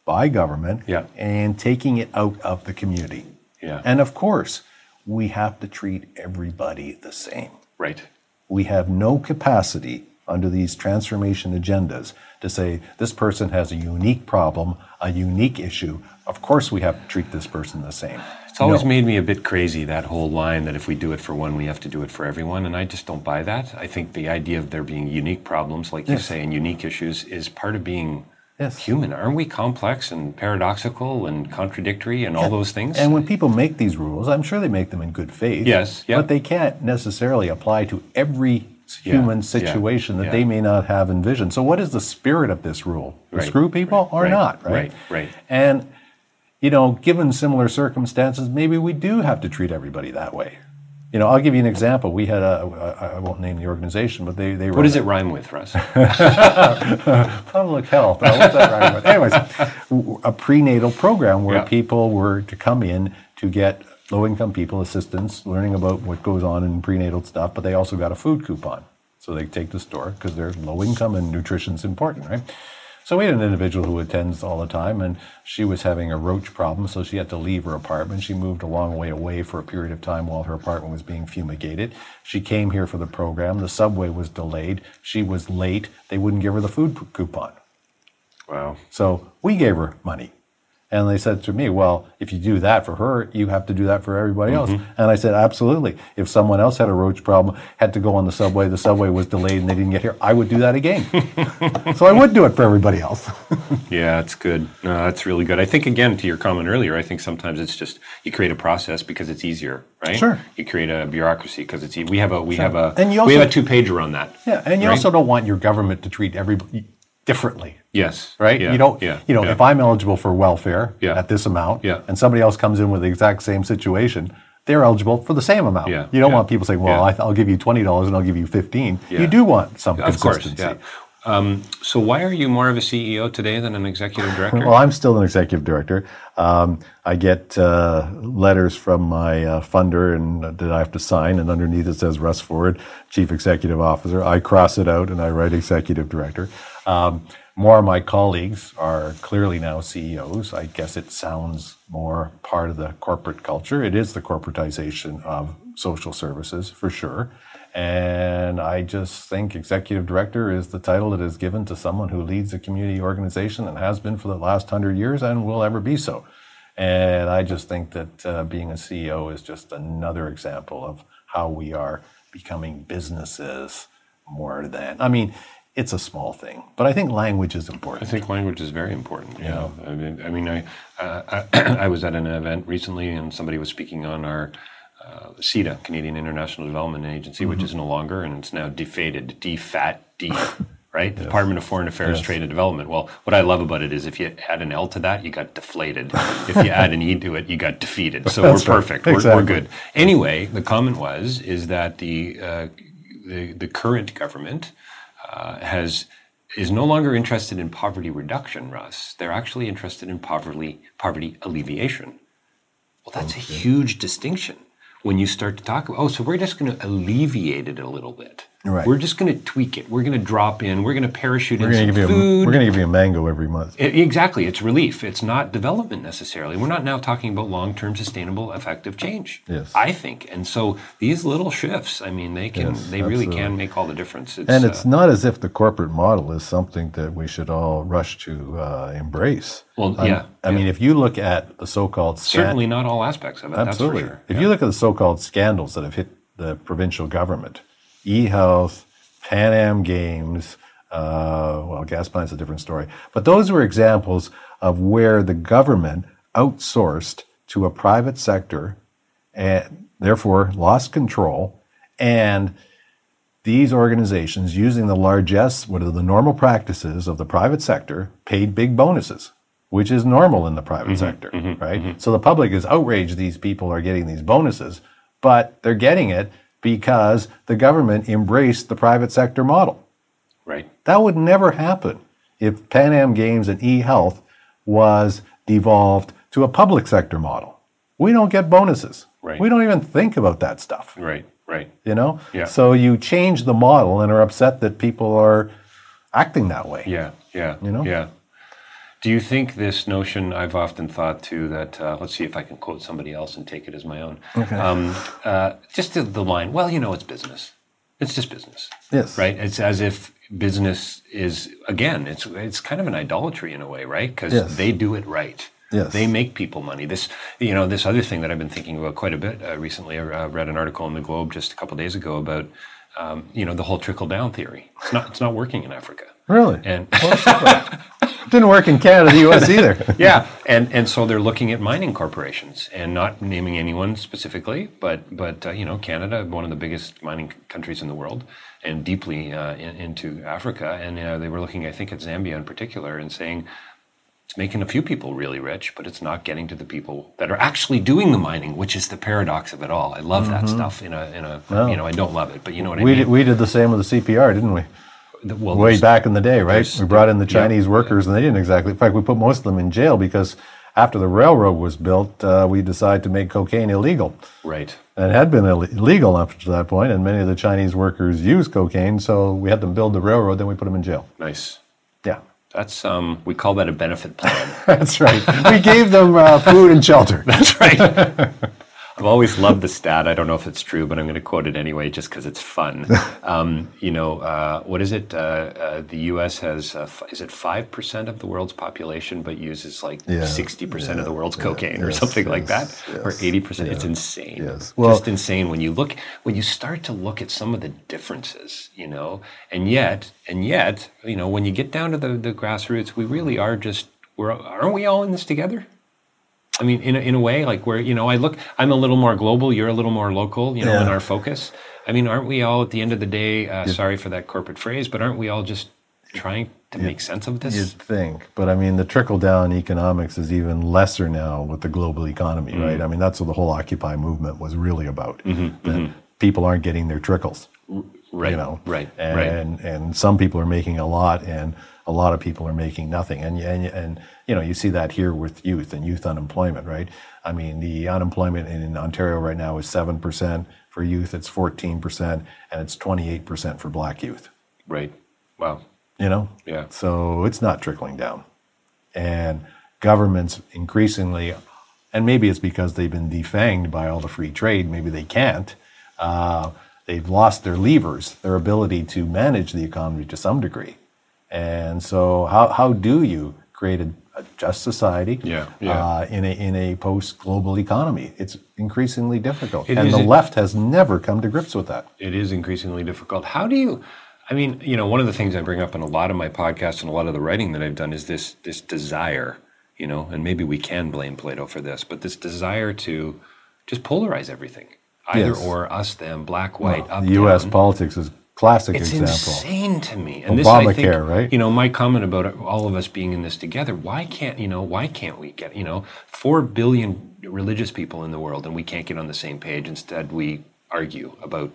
by government
Yeah.
and taking it out of the community.
Yeah.
And of course, we have to treat everybody the same.
Right.
We have no capacity under these transformation agendas to say this person has a unique problem, a unique issue. Of course, we have to treat this person the same.
It's always
No.
made me a bit crazy that whole line that if we do it for one, we have to do it for everyone, and I just don't buy that. I think the idea of there being unique problems, like you
Yes.
say, and unique issues, is part of being
Yes.
human. Aren't we complex and paradoxical and contradictory and all those things?
And when people make these rules, I'm sure they make them in good faith.
Yes, yeah.
But they can't necessarily apply to every human
yeah,
situation that
yeah.
they may not have envisioned. So, what is the spirit of this rule?
Right,
Screw people or
right,
not, right?
right, right.
And, you know, given similar circumstances, maybe we do have to treat everybody that way. You know, I'll give you an example. We had a, I won't name the organization, but they, they
what does it rhyme with, Russ?
public health. Uh, what's that rhyme with? Anyways, a prenatal program where
Yeah.
people were to come in to get low-income people assistance, learning about what goes on in prenatal stuff, but they also got a food coupon. So they take the store because they're low income and nutrition's important, right? So we had an individual who attends all the time, and she was having a roach problem, so she had to leave her apartment. She moved a long way away for a period of time while her apartment was being fumigated. She came here for the program. The subway was delayed. She was late. They wouldn't give her the food coupon.
wow.
So we gave her money. And they said to me, well, if you do that for her, you have to do that for everybody else.
Mm-hmm.
And I said, absolutely. If someone else had a roach problem, had to go on the subway, the subway was delayed and they didn't get here, I would do that again. so I would do it for everybody else.
Yeah, that's good. No, that's really good. I think again to your comment earlier, I think sometimes it's just you create a process because it's easier, right?
Sure.
You create a bureaucracy because it's we have a we have a
And you
we have a two pager on that.
yeah, and you
right?
also don't want your government to treat everybody differently.
yes,
right?
Yeah,
you don't,
Yeah.
you know,
yeah.
if I'm eligible for welfare at this amount,
Yeah.
and somebody else comes in with the exact same situation, they're eligible for the same amount. You don't want people saying, "Well. I th- I'll give you twenty dollars and I'll give you 15
Yeah.
You do want some
of course,
consistency.
yeah. Um, so why are you more of a CEO today than an executive director?
Well, I'm still an executive director. Um, I get uh, letters from my uh, funder and uh, that I have to sign, and underneath it says Russ Ford, Chief Executive Officer. I cross it out and I write Executive Director. Um, more of my colleagues are clearly now CEOs. I guess it sounds more part of the corporate culture. It is the corporatization of social services for sure. And I just think executive director is the title that is given to someone who leads a community organization and has been for the last hundred years and will ever be so. And I just think that uh, being a CEO is just another example of how we are becoming businesses more than. I mean, it's a small thing, but I think language is important.
I think language is very important. You know, I mean, I, mean, I, uh, I, I was at an event recently, and somebody was speaking on our uh, CIDA, Canadian International Development Agency, which is no longer, and it's now defaded, DFAT D, right? Department of Foreign Affairs, Trade and Development. Well, what I love about it is if you add an L to that, you got deflated. if you add an E to it, you got defeated. So we're
That's right.
perfect. We're, we're good. Anyway, the comment was is that the uh, the, the current government uh, has is no longer interested in poverty reduction, Russ. They're actually interested in poverty poverty alleviation. Well, that's a huge distinction when you start to talk about. Oh, so we're just going to alleviate it a little bit.
Right.
We're just going to tweak it. We're going to drop in. We're going to parachute
We're
in some
you a,
food.
we're going to give you a mango every month.
I- Exactly. It's relief. It's not development necessarily. We're not now talking about long term sustainable effective change.
Yes.
I think. And so these little shifts, I mean, they can
Yes,
they really
absolutely.
can make all the difference. It's,
And it's
uh,
not as if the corporate model is something that we should all rush to uh, embrace.
Well,
I'm-
yeah,
I mean, if you look at the so-called scan-
certainly not all aspects of it.
absolutely.
Sure.
If you look at the so-called scandals that have hit the provincial government, e-health, Pan Am Games, uh, well, gas plant's a different story, but those were examples of where the government outsourced to a private sector and therefore lost control. And these organizations using the largesse, what are the normal practices of the private sector, paid big bonuses, which is normal in the private mm-hmm. sector, mm-hmm. right? Mm-hmm. So the public is outraged these people are getting these bonuses, but they're getting it because the government embraced the private sector model.
Right.
That would never happen if Pan Am Games and eHealth was devolved to a public sector model. We don't get bonuses.
Right.
We don't even think about that stuff
Right. Right.
you know
Yeah.
so you change the model and are upset that people are acting that way
Yeah. Yeah.
You know?
Yeah. Do you think this notion? I've often thought too that uh, let's see if I can quote somebody else and take it as my own.
Okay.
Um, uh, just the, the line. Well, you know, it's business. It's just business.
yes
right? It's as if business is again, it's it's kind of an idolatry in a way, right? Because
Yes.
they do it right.
Yes.
They make people money. This, you know, this other thing that I've been thinking about quite a bit uh, recently. I uh, read an article in the Globe just a couple days ago about, um, you know, the whole trickle down theory. It's not it's not working in Africa.
Really
And
didn't work in canada the us either
yeah, and and so they're looking at mining corporations and not naming anyone specifically, but but uh, you know Canada, one of the biggest mining c- countries in the world, and deeply uh, in, into Africa, and uh, they were looking, I think, at Zambia in particular, and saying it's making a few people really rich, but it's not getting to the people that are actually doing the mining, which is the paradox of it all. I love that stuff. In a in a you know I don't love it, but you know what I
we
mean.
did, we did the same with the cpr didn't we
well,
way back in the day right we brought in the
yeah,
chinese workers and they didn't exactly in fact we put most of them in jail because after the railroad was built uh, we decided to make cocaine illegal
right.
and it had been Ill- illegal up to that point and many of the chinese workers used cocaine so we had them build the railroad then we put them in jail
Nice.
yeah
That's um, we call that a benefit plan.
that's right we gave them uh, food and shelter
That's right. I've always loved the stat. I don't know if it's true, but I'm going to quote it anyway, just because it's fun. Um, you know, uh, what is it? Uh, uh, the U.S. has uh, f- is it five percent of the world's population, but uses like
Yeah,
sixty percent of the world's
yeah,
cocaine or
yes,
something like that,
yes,
or
yes,
eighty percent. It's insane.
yes. Well-
just insane when you look when you start to look at some of the differences. You know, and yet, and yet, you know, when you get down to the, the grassroots, we really are just we're aren't we all in this together? I mean, in a, in a way, like where you know, I look, I'm a little more global, you're a little more local, you know, in our focus. I mean, aren't we all at the end of the day? Uh, Sorry for that corporate phrase, but aren't we all just trying to make sense of this?
You'd think, but I mean, the trickle down economics is even lesser now with the global economy,
Mm-hmm.
right? I mean, that's what the whole Occupy movement was really about. that people aren't getting their trickles,
right,
you know,
right,
and,
right.
and and some people are making a lot, and a lot of people are making nothing, and and and you know, you see that here with youth and youth unemployment, right? I mean, the unemployment in Ontario right now is seven percent for youth, it's fourteen percent, and it's twenty eight percent for Black youth.
Right. Wow.
You know,
Yeah.
So it's not trickling down, and governments increasingly, and maybe it's because they've been defanged by all the free trade. Maybe they can't. Uh, they've lost their levers, their ability to manage the economy to some degree. And so, how how do you create a, a just society
Yeah, yeah.
Uh, in a in a post global economy? It's increasingly difficult,
It
and the left has never come to grips with that.
It is increasingly difficult. How do you? I mean, you know, one of the things I bring up in a lot of my podcasts and a lot of the writing that I've done is this this desire, you know, and maybe we can blame Plato for this, but this desire to just polarize everything, either
Yes.
or, us, them, black, white, up,
the U.S.
down.
politics is classic
It's
example.
insane to me. And this, I think,
right?
You know, my comment about all of us being in this together. Why can't you know? Why can't we get you know four billion religious people in the world and we can't get on the same page? Instead, we argue about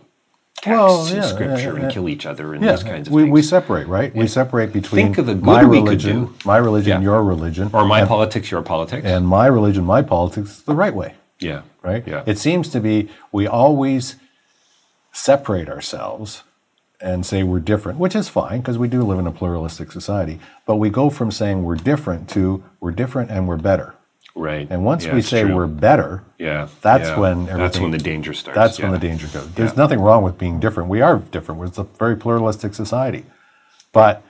texts
Well,
and scripture
yeah, yeah.
and kill each other and
Yeah,
these kinds of
we,
things.
we separate, right? We separate between
Think of the good
my
we could
religion,
do.
my religion,
Yeah.
your religion,
or my
and,
politics, your politics.
and my religion, my politics, the right way,
yeah,
right?
Yeah.
It seems to be we always separate ourselves and say we're different, which is fine because we do live in a pluralistic society. But we go from saying we're different to we're different and we're better.
right.
And once
Yeah,
we say
true.
we're better,
yeah,
that's
yeah.
when
that's when the danger starts.
That's
yeah.
when the danger goes. There's nothing wrong with being different. We are different. We're a very pluralistic society. But,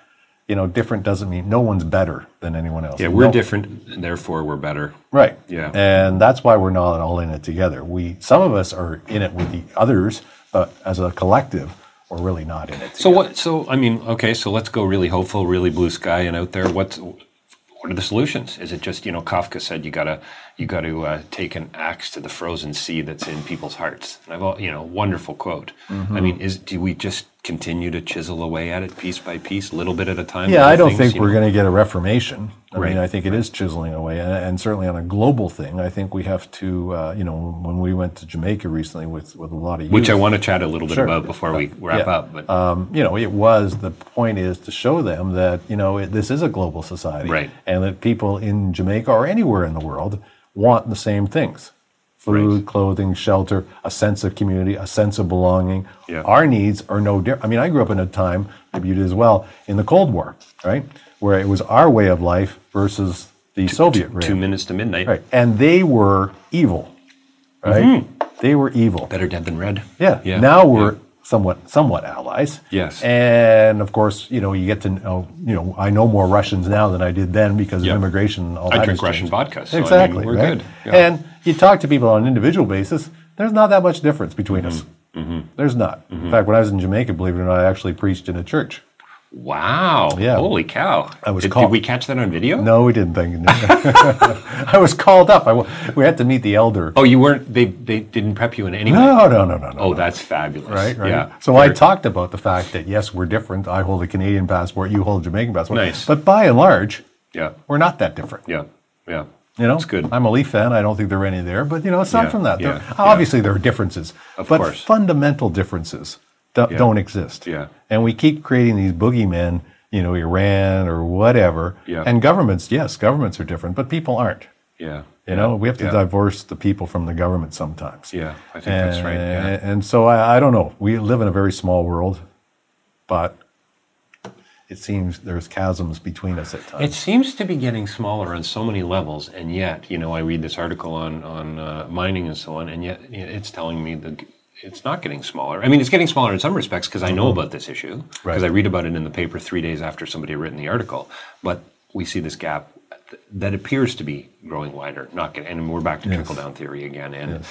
you know, different doesn't mean no one's better than anyone else.
Yeah, we're
No-
different, and therefore we're better.
Right.
Yeah.
And that's why we're not all in it together. We some of us are in it with the others, but as a collective, we're really not in it.
So what? So I mean, okay. So let's go really hopeful, really blue sky, and out there. What's what are the solutions? Is it just you know Kafka said you gotta you got to uh, take an axe to the frozen sea that's in people's hearts. And I've all, you know wonderful quote.
Mm-hmm.
I mean, is do we just continue to chisel away at it piece by piece, a little bit at a time?
Yeah, I don't
things,
think we're going to get a reformation. I
Right,
mean, I think it is chiseling away, and, and certainly on a global thing, I think we have to. Uh, you know, when we went to Jamaica recently with with a lot of youth,
Which I want to chat a little bit
Sure.
about before we wrap
Yeah.
up. But
um, you know, it was the point is to show them that you know it, this is a global society,
Right.
And that people in Jamaica or anywhere in the world want the same things: food,
Right.
clothing, shelter, a sense of community, a sense of belonging.
Yeah.
Our needs are no different. I mean, I grew up in a time, maybe you did as well, in the Cold War, right, where it was our way of life versus the Soviet way.
two minutes to midnight.
right? And they were evil, right? They were evil.
Better dead than red.
Yeah.
Mm-hmm. Yeah.
Now we're
Yeah.
somewhat somewhat allies.
Yes.
And of course, you know, you get to know, you know, I know more Russians now than I did then because
Yeah.
of immigration and all
I
that.
drink Russian vodka, so, I mean,
exactly.
we're
right?
good. Yeah.
And you talk to people on an individual basis, there's not that much difference between us.
Mm-hmm.
There's not. In fact, when I was in Jamaica, believe it or not, I actually preached in a church.
Wow.
Yeah.
Holy cow.
I was
did,
called-
did we catch that on video?
No, we didn't think. I was called up. I, we had to meet the elder.
Oh, you weren't. They they didn't prep you in any way.
No, no, no, no, no.
Oh,
no.
that's fabulous.
Right, right.
Yeah.
So I talked about the fact that yes, we're different. I hold a Canadian passport, you hold a Jamaican passport.
Nice.
But by and large,
Yeah.
we're not that different.
Yeah. Yeah.
You know,
That's good.
I'm a Leaf fan. I don't think there are any there, but you know, aside
Yeah,
from that,
yeah,
there,
yeah.
obviously there are differences,
Of
but
course.
fundamental differences do, don't exist.
Yeah.
And we keep creating these boogeymen, you know, Iran or whatever.
Yeah.
And governments, yes, governments are different, but people aren't.
Yeah.
You know, we have to divorce the people from the government sometimes.
Yeah, I think that's right. Yeah.
And, and so I, I don't know. We live in a very small world, but it seems there's chasms between us at times.
It seems to be getting smaller on so many levels, and yet, you know, I read this article on on uh, mining and so on, and yet it's telling me that it's not getting smaller. I mean, it's getting smaller in some respects because I know
Mm-hmm.
about this issue because I read about it in the paper three days after somebody had written the article. But we see this gap that appears to be growing wider, not getting, and we're back to trickle down theory again, and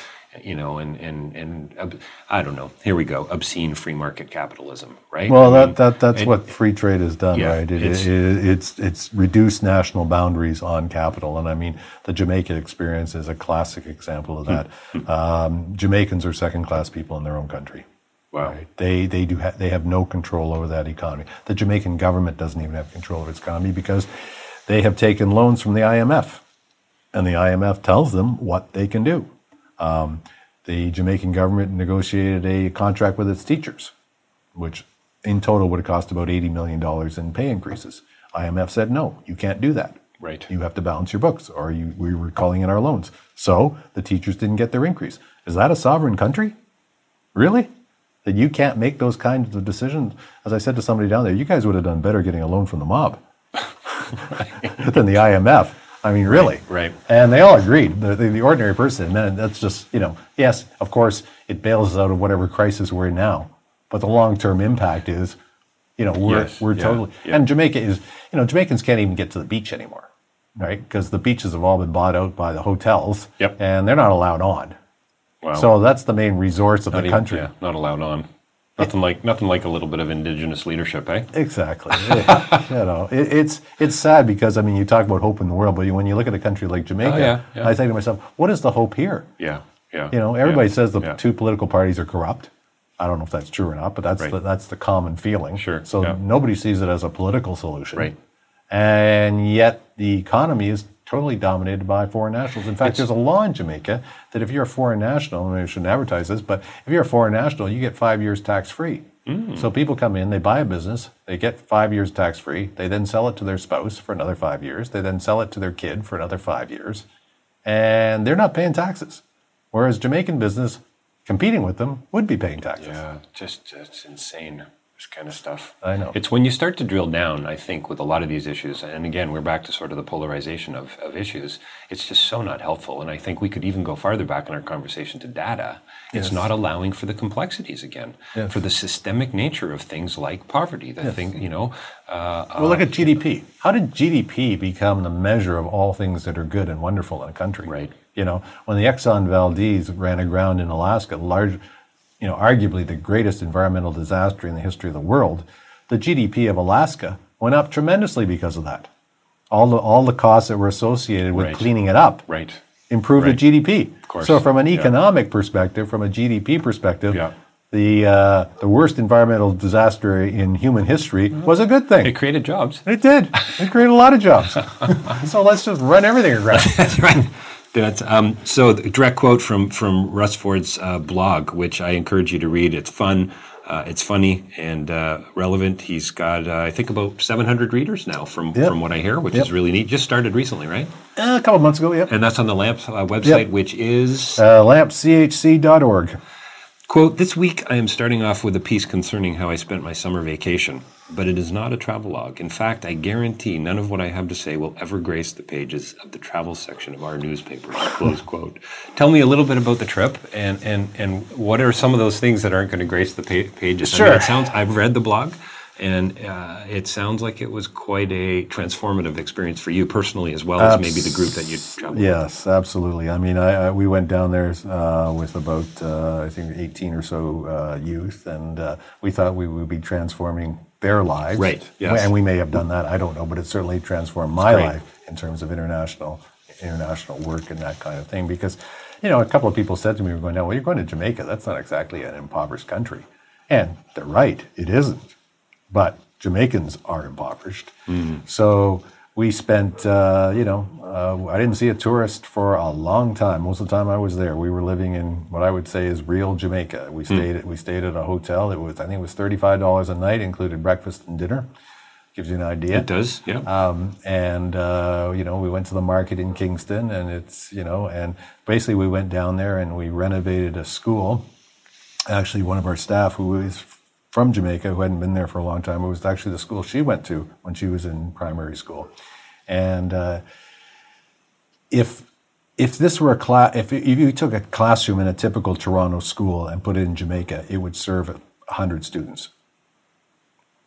you know, and and and uh, I don't know. Here we go, obscene free market capitalism, right?
Well,
I mean,
that, that that's
it-
what free trade has done,
Yeah,
right? It,
it's-
it, it's it's reduced national boundaries on capital, and I mean the Jamaica experience is a classic example of that.
Hmm.
Um, Jamaicans are second class people in their own country.
Wow.
Right? They they do ha- they have no control over that economy. The Jamaican government doesn't even have control of its economy because they have taken loans from the IMF, and the IMF tells them what they can do. Um, the Jamaican government negotiated a contract with its teachers, which in total would have cost about $80 million in pay increases. IMF said, no, you can't do that.
Right.
You have to balance your books, or you, we were calling in our loans. So the teachers didn't get their increase. Is that a sovereign country? Really? That you can't make those kinds of decisions? As I said to somebody down there, you guys would have done better getting a loan from the mob than the IMF. I mean, really.
right.
And they all agreed. The, the, the ordinary person, man, that's just, you know, yes, of course, it bails us out of whatever crisis we're in now. But the long term impact is, you know, we're,
Yes,
we're
yeah,
totally.
yeah.
And Jamaica is, you know, Jamaicans can't even get to the beach anymore, right? Because the beaches have all been bought out by the hotels.
Yep.
And they're not allowed on.
Wow.
So that's the main resource of
Not
the
even-
country.
yeah, not allowed on. Nothing like nothing like a little bit of indigenous leadership, eh?
Exactly. Yeah, you know, it, it's it's sad because I mean, you talk about hope in the world, but when you look at a country like Jamaica,
Oh, yeah, yeah.
I say to myself, what is the hope here?
Yeah, yeah.
You know, everybody
yeah,
says the
yeah.
two political parties are corrupt. I don't know if that's true or not, but that's
Right.
the, that's the common feeling.
Sure,
So
yeah.
nobody sees it as a political solution.
Right.
And yet the economy is totally dominated by foreign nationals. In fact,
It's-
there's a law in Jamaica that if you're a foreign national, and I shouldn't advertise this, but if you're a foreign national, you get five years tax free.
Mm.
So people come in, they buy a business, they get five years tax free, they then sell it to their spouse for another five years, they then sell it to their kid for another five years, and they're not paying taxes. Whereas Jamaican business competing with them would be paying taxes.
Yeah, just it's insane. This kind of stuff.
I know.
It's when you start to drill down, I think, with a lot of these issues, and again, we're back to sort of the polarization of, of issues. It's just so not helpful. And I think we could even go farther back in our conversation to data. It's
Yes.
not allowing for the complexities again,
Yes.
for the systemic nature of things like poverty. The thing, you know, uh,
Well, look at GDP. How did GDP become the measure of all things that are good and wonderful in a country?
Right.
You know, when the Exxon Valdez ran aground in Alaska, large, you know, arguably the greatest environmental disaster in the history of the world, the GDP of Alaska went up tremendously because of that. All the all the costs that were associated with
Right.
cleaning it up
right.
improved
Right.
the GDP.
Of course.
So from an
Yeah.
economic perspective, from a GDP perspective,
Yeah.
the uh, the worst environmental disaster in human history was a good thing.
It created jobs.
It did. It created a lot of jobs. so let's just run everything around.
That's right. That's, um, so the direct quote from from Russ Ford's uh, blog, which I encourage you to read. It's fun, uh, it's funny and uh, relevant. He's got uh, I think about 700 readers now from
Yep.
from what I hear, which
Yep.
is really neat. Just started recently, right?
Uh, a couple months ago, yeah.
And that's on the LAMP uh, website,
Yep.
which is
Uh, lampchc.org.
Quote, this week I am starting off with a piece concerning how I spent my summer vacation, but it is not a travelogue. In fact, I guarantee none of what I have to say will ever grace the pages of the travel section of our newspapers. Close quote. Tell me a little bit about the trip and, and, and what are some of those things that aren't going to grace the pa- pages? I mean,
Sure.
it sounds, I've read the blog and uh, it sounds like it was quite a transformative experience for you personally as well as maybe the group that you traveled with.
Yes, absolutely. I mean, I, I, we went down there uh, with about, uh, I think, 18 or so uh, youth, and uh, we thought we would be transforming their lives.
Right, yes.
And we may have done that, I don't know, but it certainly transformed my life in terms of international international work and that kind of thing. Because, you know, a couple of people said to me, we're going, now, well, you're going to Jamaica. That's not exactly an impoverished country. And they're right, it isn't. But Jamaicans are impoverished. So we spent, uh, you know, uh, I didn't see a tourist for a long time. Most of the time I was there, we were living in what I would say is real Jamaica. We stayed at, we stayed at a hotel. It was I think it was thirty five dollars a night, included breakfast and dinner. Gives you an idea.
It does, yeah.
Um, and uh, you know, we went to the market in Kingston, and it's you know, and basically we went down there and we renovated a school. Actually, one of our staff, who is from Jamaica who hadn't been there for a long time. It was actually the school she went to when she was in primary school. And uh, if if this were a class, if, if you took a classroom in a typical Toronto school and put it in Jamaica, it would serve 100 students.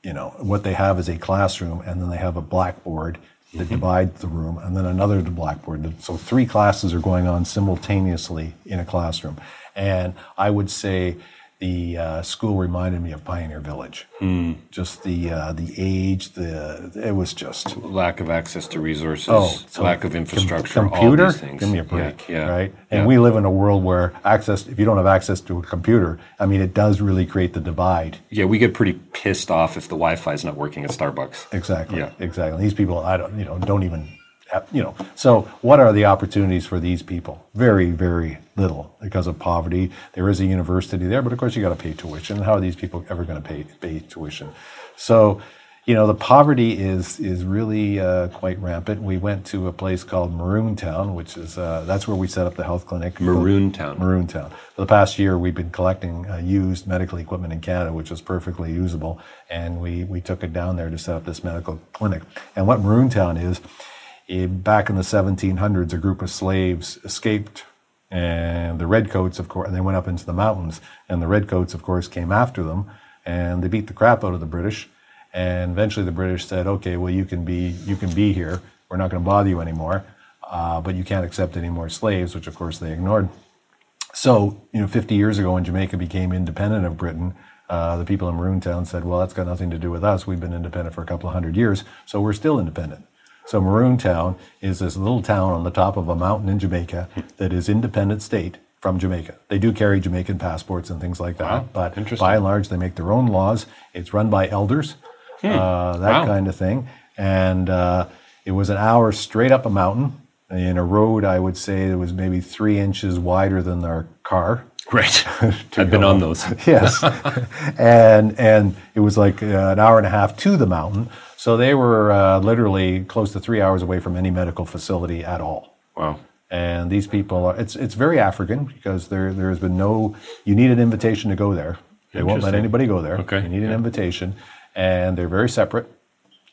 You know, what they have is a classroom, and then they have a blackboard that
Mm-hmm.
divides the room, and then another blackboard. So three classes are going on simultaneously in a classroom. And I would say the uh, school reminded me of Pioneer Village.
Hmm.
Just the uh, the age, the it was just
Lack of access to resources,
Oh, so
lack of
com-
infrastructure,
computer.
all these things.
Give me a
Yeah,
break,
yeah,
right? And
yeah.
we live in a world where access, if you don't have access to a computer, I mean, it does really create the divide.
Yeah, we get pretty pissed off if the Wi-Fi is not working at Starbucks.
Exactly.
Yeah.
Exactly. These people, I don't, you know, don't even, you know. So, what are the opportunities for these people? Very, very little because of poverty. There is a university there, but of course, you got to pay tuition. How are these people ever going to pay pay tuition? So, you know, the poverty is is really uh, quite rampant. We went to a place called Maroon Town, which is uh, that's where we set up the health clinic.
Maroon Town.
Maroon Town. For the past year, we've been collecting uh, used medical equipment in Canada, which was perfectly usable, and we, we took it down there to set up this medical clinic. And what Maroon Town is, back in the 1700s, a group of slaves escaped, and the redcoats, of course, and they went up into the mountains, and the redcoats, of course, came after them, and they beat the crap out of the British. And eventually, the British said, "Okay, well, you can be you can be here. We're not going to bother you anymore, uh, but you can't accept any more slaves," which, of course, they ignored. So, you know, 50 years ago when Jamaica became independent of Britain, uh, the people in Maroon Town said, well, that's got nothing to do with us. We've been independent for a couple of hundred years, so we're still independent. So Maroon Town is this little town on the top of a mountain in Jamaica that is independent state from Jamaica. They do carry Jamaican passports and things like that,
Wow,
but by and large, they make their own laws. It's run by elders, uh, that
Hmm. Wow.
kind of thing. And uh, it was an hour straight up a mountain in a road, I would say, that was maybe three inches wider than our car.
Right. I've been on those.
yes, and and it was like uh, an hour and a half to the mountain. So they were uh, literally close to three hours away from any medical facility at all.
Wow.
And these people are, it's, it's very African because there, there has been no, you need an invitation to go there. They won't let anybody go there.
Okay,
You need an
yeah.
invitation. And they're very separate.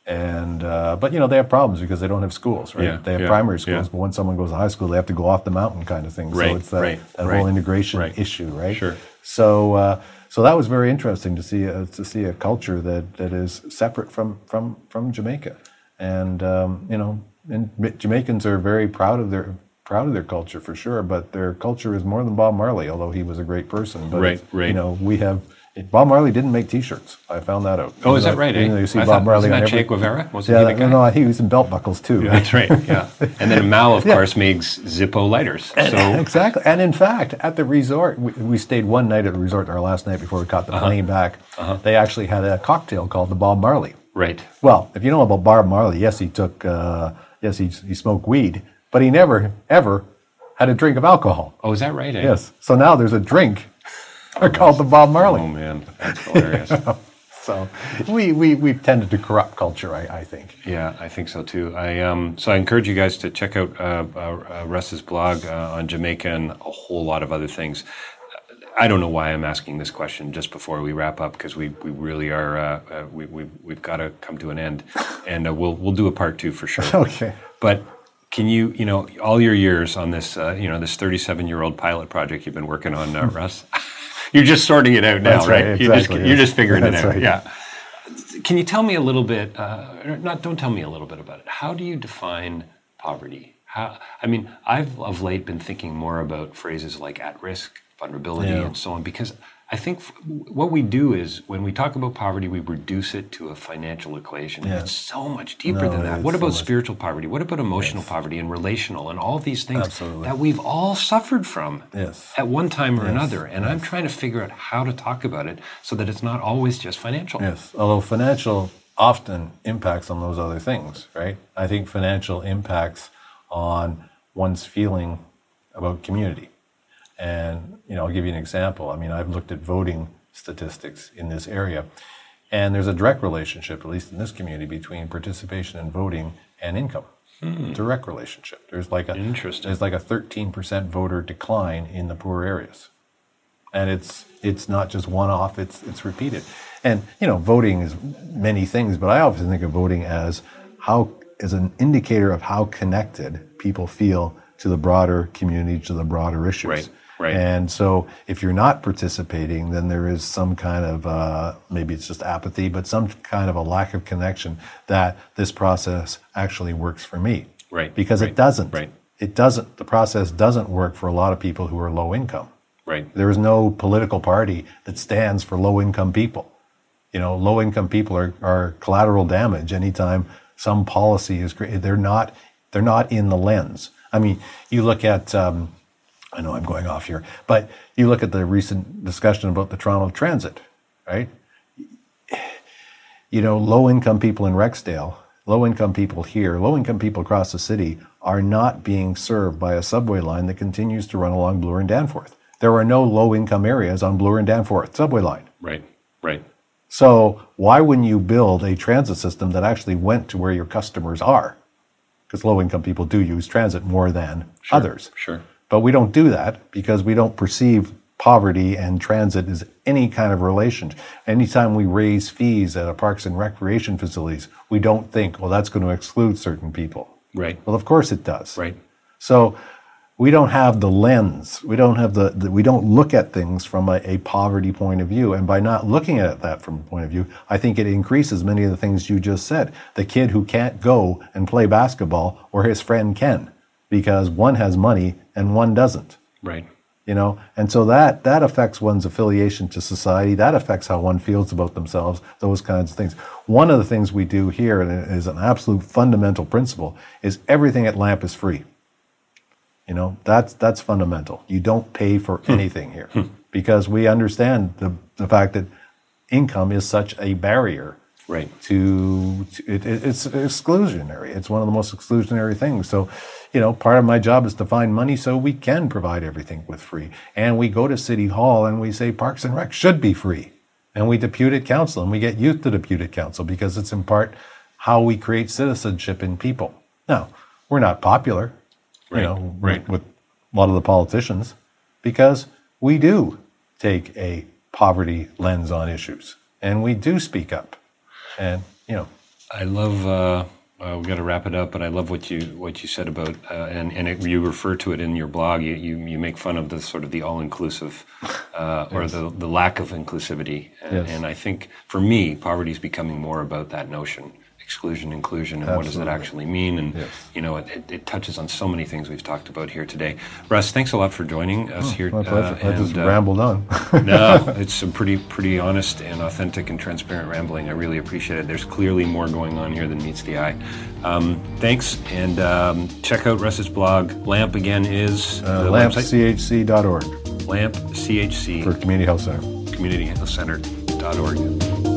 And, uh, but you know, they have problems because they don't have schools, right?
Yeah,
they have
yeah,
primary schools,
yeah.
but when someone goes to high school, they have to go off the mountain kind of thing.
Right,
so it's that,
right,
that
right,
whole integration issue, right?
Sure.
So, uh, so that was very interesting to see a, to see a culture that, that is separate from from from Jamaica, and um, you know, and Jamaicans are very proud of their proud of their culture for sure. But their culture is more than Bob Marley, although he was a great person. But
Right, right.
You know, we have Bob Marley didn't make T-shirts. I found that out.
Oh, is that right?
You,
eh?
you see
I
Bob
thought-
Marley
wasn't
on
that
every,
Che Guevara? Wasn't
yeah,
he the guy?
no, he was in belt buckles too.
Yeah, That's right. Yeah. And then Mal, of
Yeah.
course, makes Zippo lighters. So
exactly. And in fact, at the resort, we, we stayed one night at the resort, our last night before we caught the
Uh-huh.
plane back. They actually had a cocktail called the Bob Marley.
right.
Well, if you know about Bob Marley, yes, he took, uh, yes, he, he smoked weed, but he never, ever had a drink of alcohol.
Oh, is that right? eh?
Yes. So now there's a drink called the Bob Marley.
Oh man, that's hilarious.
So we, we, we've tended to corrupt culture, I, I think.
Yeah, I think so too. I um, so I encourage you guys to check out uh, uh, uh, Russ's blog uh, on Jamaica and a whole lot of other things. I don't know why I'm asking this question just before we wrap up because we, we really are uh, uh, we, we we've got to come to an end, and uh, we'll we'll do a part two for sure.
Okay.
But can you you know all your years on this uh, you know this 37 year old pilot project you've been working on, uh, Russ? You're just sorting it out now,
That's right,
You're just
exactly,
you're just figuring it out.
right.
Yeah. Can you tell me a little bit? Uh, not. Don't tell me a little bit about it. How do you define poverty? How? I mean, I've of late been thinking more about phrases like at risk, vulnerability,
Yeah.
and so on because I think f- what we do is when we talk about poverty, we reduce it to a financial equation.
Yeah.
It's so much deeper
No,
than that. What
so
about
much-
spiritual poverty? What about emotional poverty and relational and all these things
Absolutely.
that we've all suffered from
Yes.
at one time or another? And I'm trying to figure out how to talk about it so that it's not always just financial.
Yes, although financial often impacts on those other things, right? I think financial impacts on one's feeling about community. And, you know, I'll give you an example. I mean, I've looked at voting statistics in this area, and there's a direct relationship, at least in this community, between participation in voting and income. Hmm. Direct relationship. There's like a
Interesting.
there's like a 13% voter decline in the poor areas. and it's it's not just one off; it's it's repeated. And you know, voting is many things, but I often think of voting as how as an indicator of how connected people feel to the broader community, to the broader issues.
Right. Right.
And so, if you're not participating, then there is some kind of uh, maybe it's just apathy, but some kind of a lack of connection that this process actually works for me.
Right.
Because
right.
it doesn't.
Right.
It doesn't. The process doesn't work for a lot of people who are low income.
Right.
There is no political party that stands for low income people. You know, low income people are, are collateral damage anytime some policy is created. They're not. They're not in the lens. I mean, you look at. Um, I know I'm going off here, but you look at the recent discussion about the Toronto Transit, right? You know, low income people in Rexdale, low income people here, low income people across the city are not being served by a subway line that continues to run along Bloor and Danforth. There are no low income areas on Bloor and Danforth subway line.
Right. Right.
So why wouldn't you build a transit system that actually went to where your customers are? Because low income people do use transit more than
Sure.
others.
Sure.
But we don't do that because we don't perceive poverty and transit as any kind of relation. Anytime we raise fees at a parks and recreation facilities, we don't think, well, that's going to exclude certain people.
Right.
Well, of course it does.
Right.
So we don't have the lens. We don't have the, the we don't look at things from a, a poverty point of view. And by not looking at that from a point of view, I think it increases many of the things you just said. The kid who can't go and play basketball or his friend can because one has money and one doesn't.
Right.
you know? And so that that affects one's affiliation to society. That affects how one feels about themselves those kinds of things. One of the things we do here and it is an absolute fundamental principle is everything at lamp is free. You know? That's that's fundamental. You don't pay for hmm. anything here. Hmm. Because we understand the, the fact that income is such a barrier
Right.
to, to it, it- it's exclusionary. It's one of the most exclusionary things. So, you know, part of my job is to find money so we can provide everything with free. And we go to City Hall and we say Parks and Rec should be free. And we depute at council and we get youth to depute at council because it's in part how we create citizenship in people. Now, we're not popular,
Right,
you know,
right.
with a lot of the politicians because we do take a poverty lens on issues and we do speak up. And, you know,
I love. Uh, uh, we got to wrap it up, but I love what you what you said about uh, and and it, you refer to it in your blog. You, you you make fun of the sort of the all inclusive uh, or the the lack of inclusivity, and,
Yes.
and I think for me, poverty is becoming more about that notion. Exclusion, inclusion, and what does that actually mean? And
Yes.
you know, it, it, it touches on so many things we've talked about here today. Russ, thanks a lot for joining us here.
Oh, my pleasure.
uh,
I just
and, uh,
rambled on.
no, it's some pretty pretty honest and authentic and transparent rambling. I really appreciate it. There's clearly more going on here than meets the eye. Um, thanks, and um, check out Russ's blog. Lamp again is
Uh, LampCHC.org
Lamp CHC
for Community Health Center.
Community Center.org.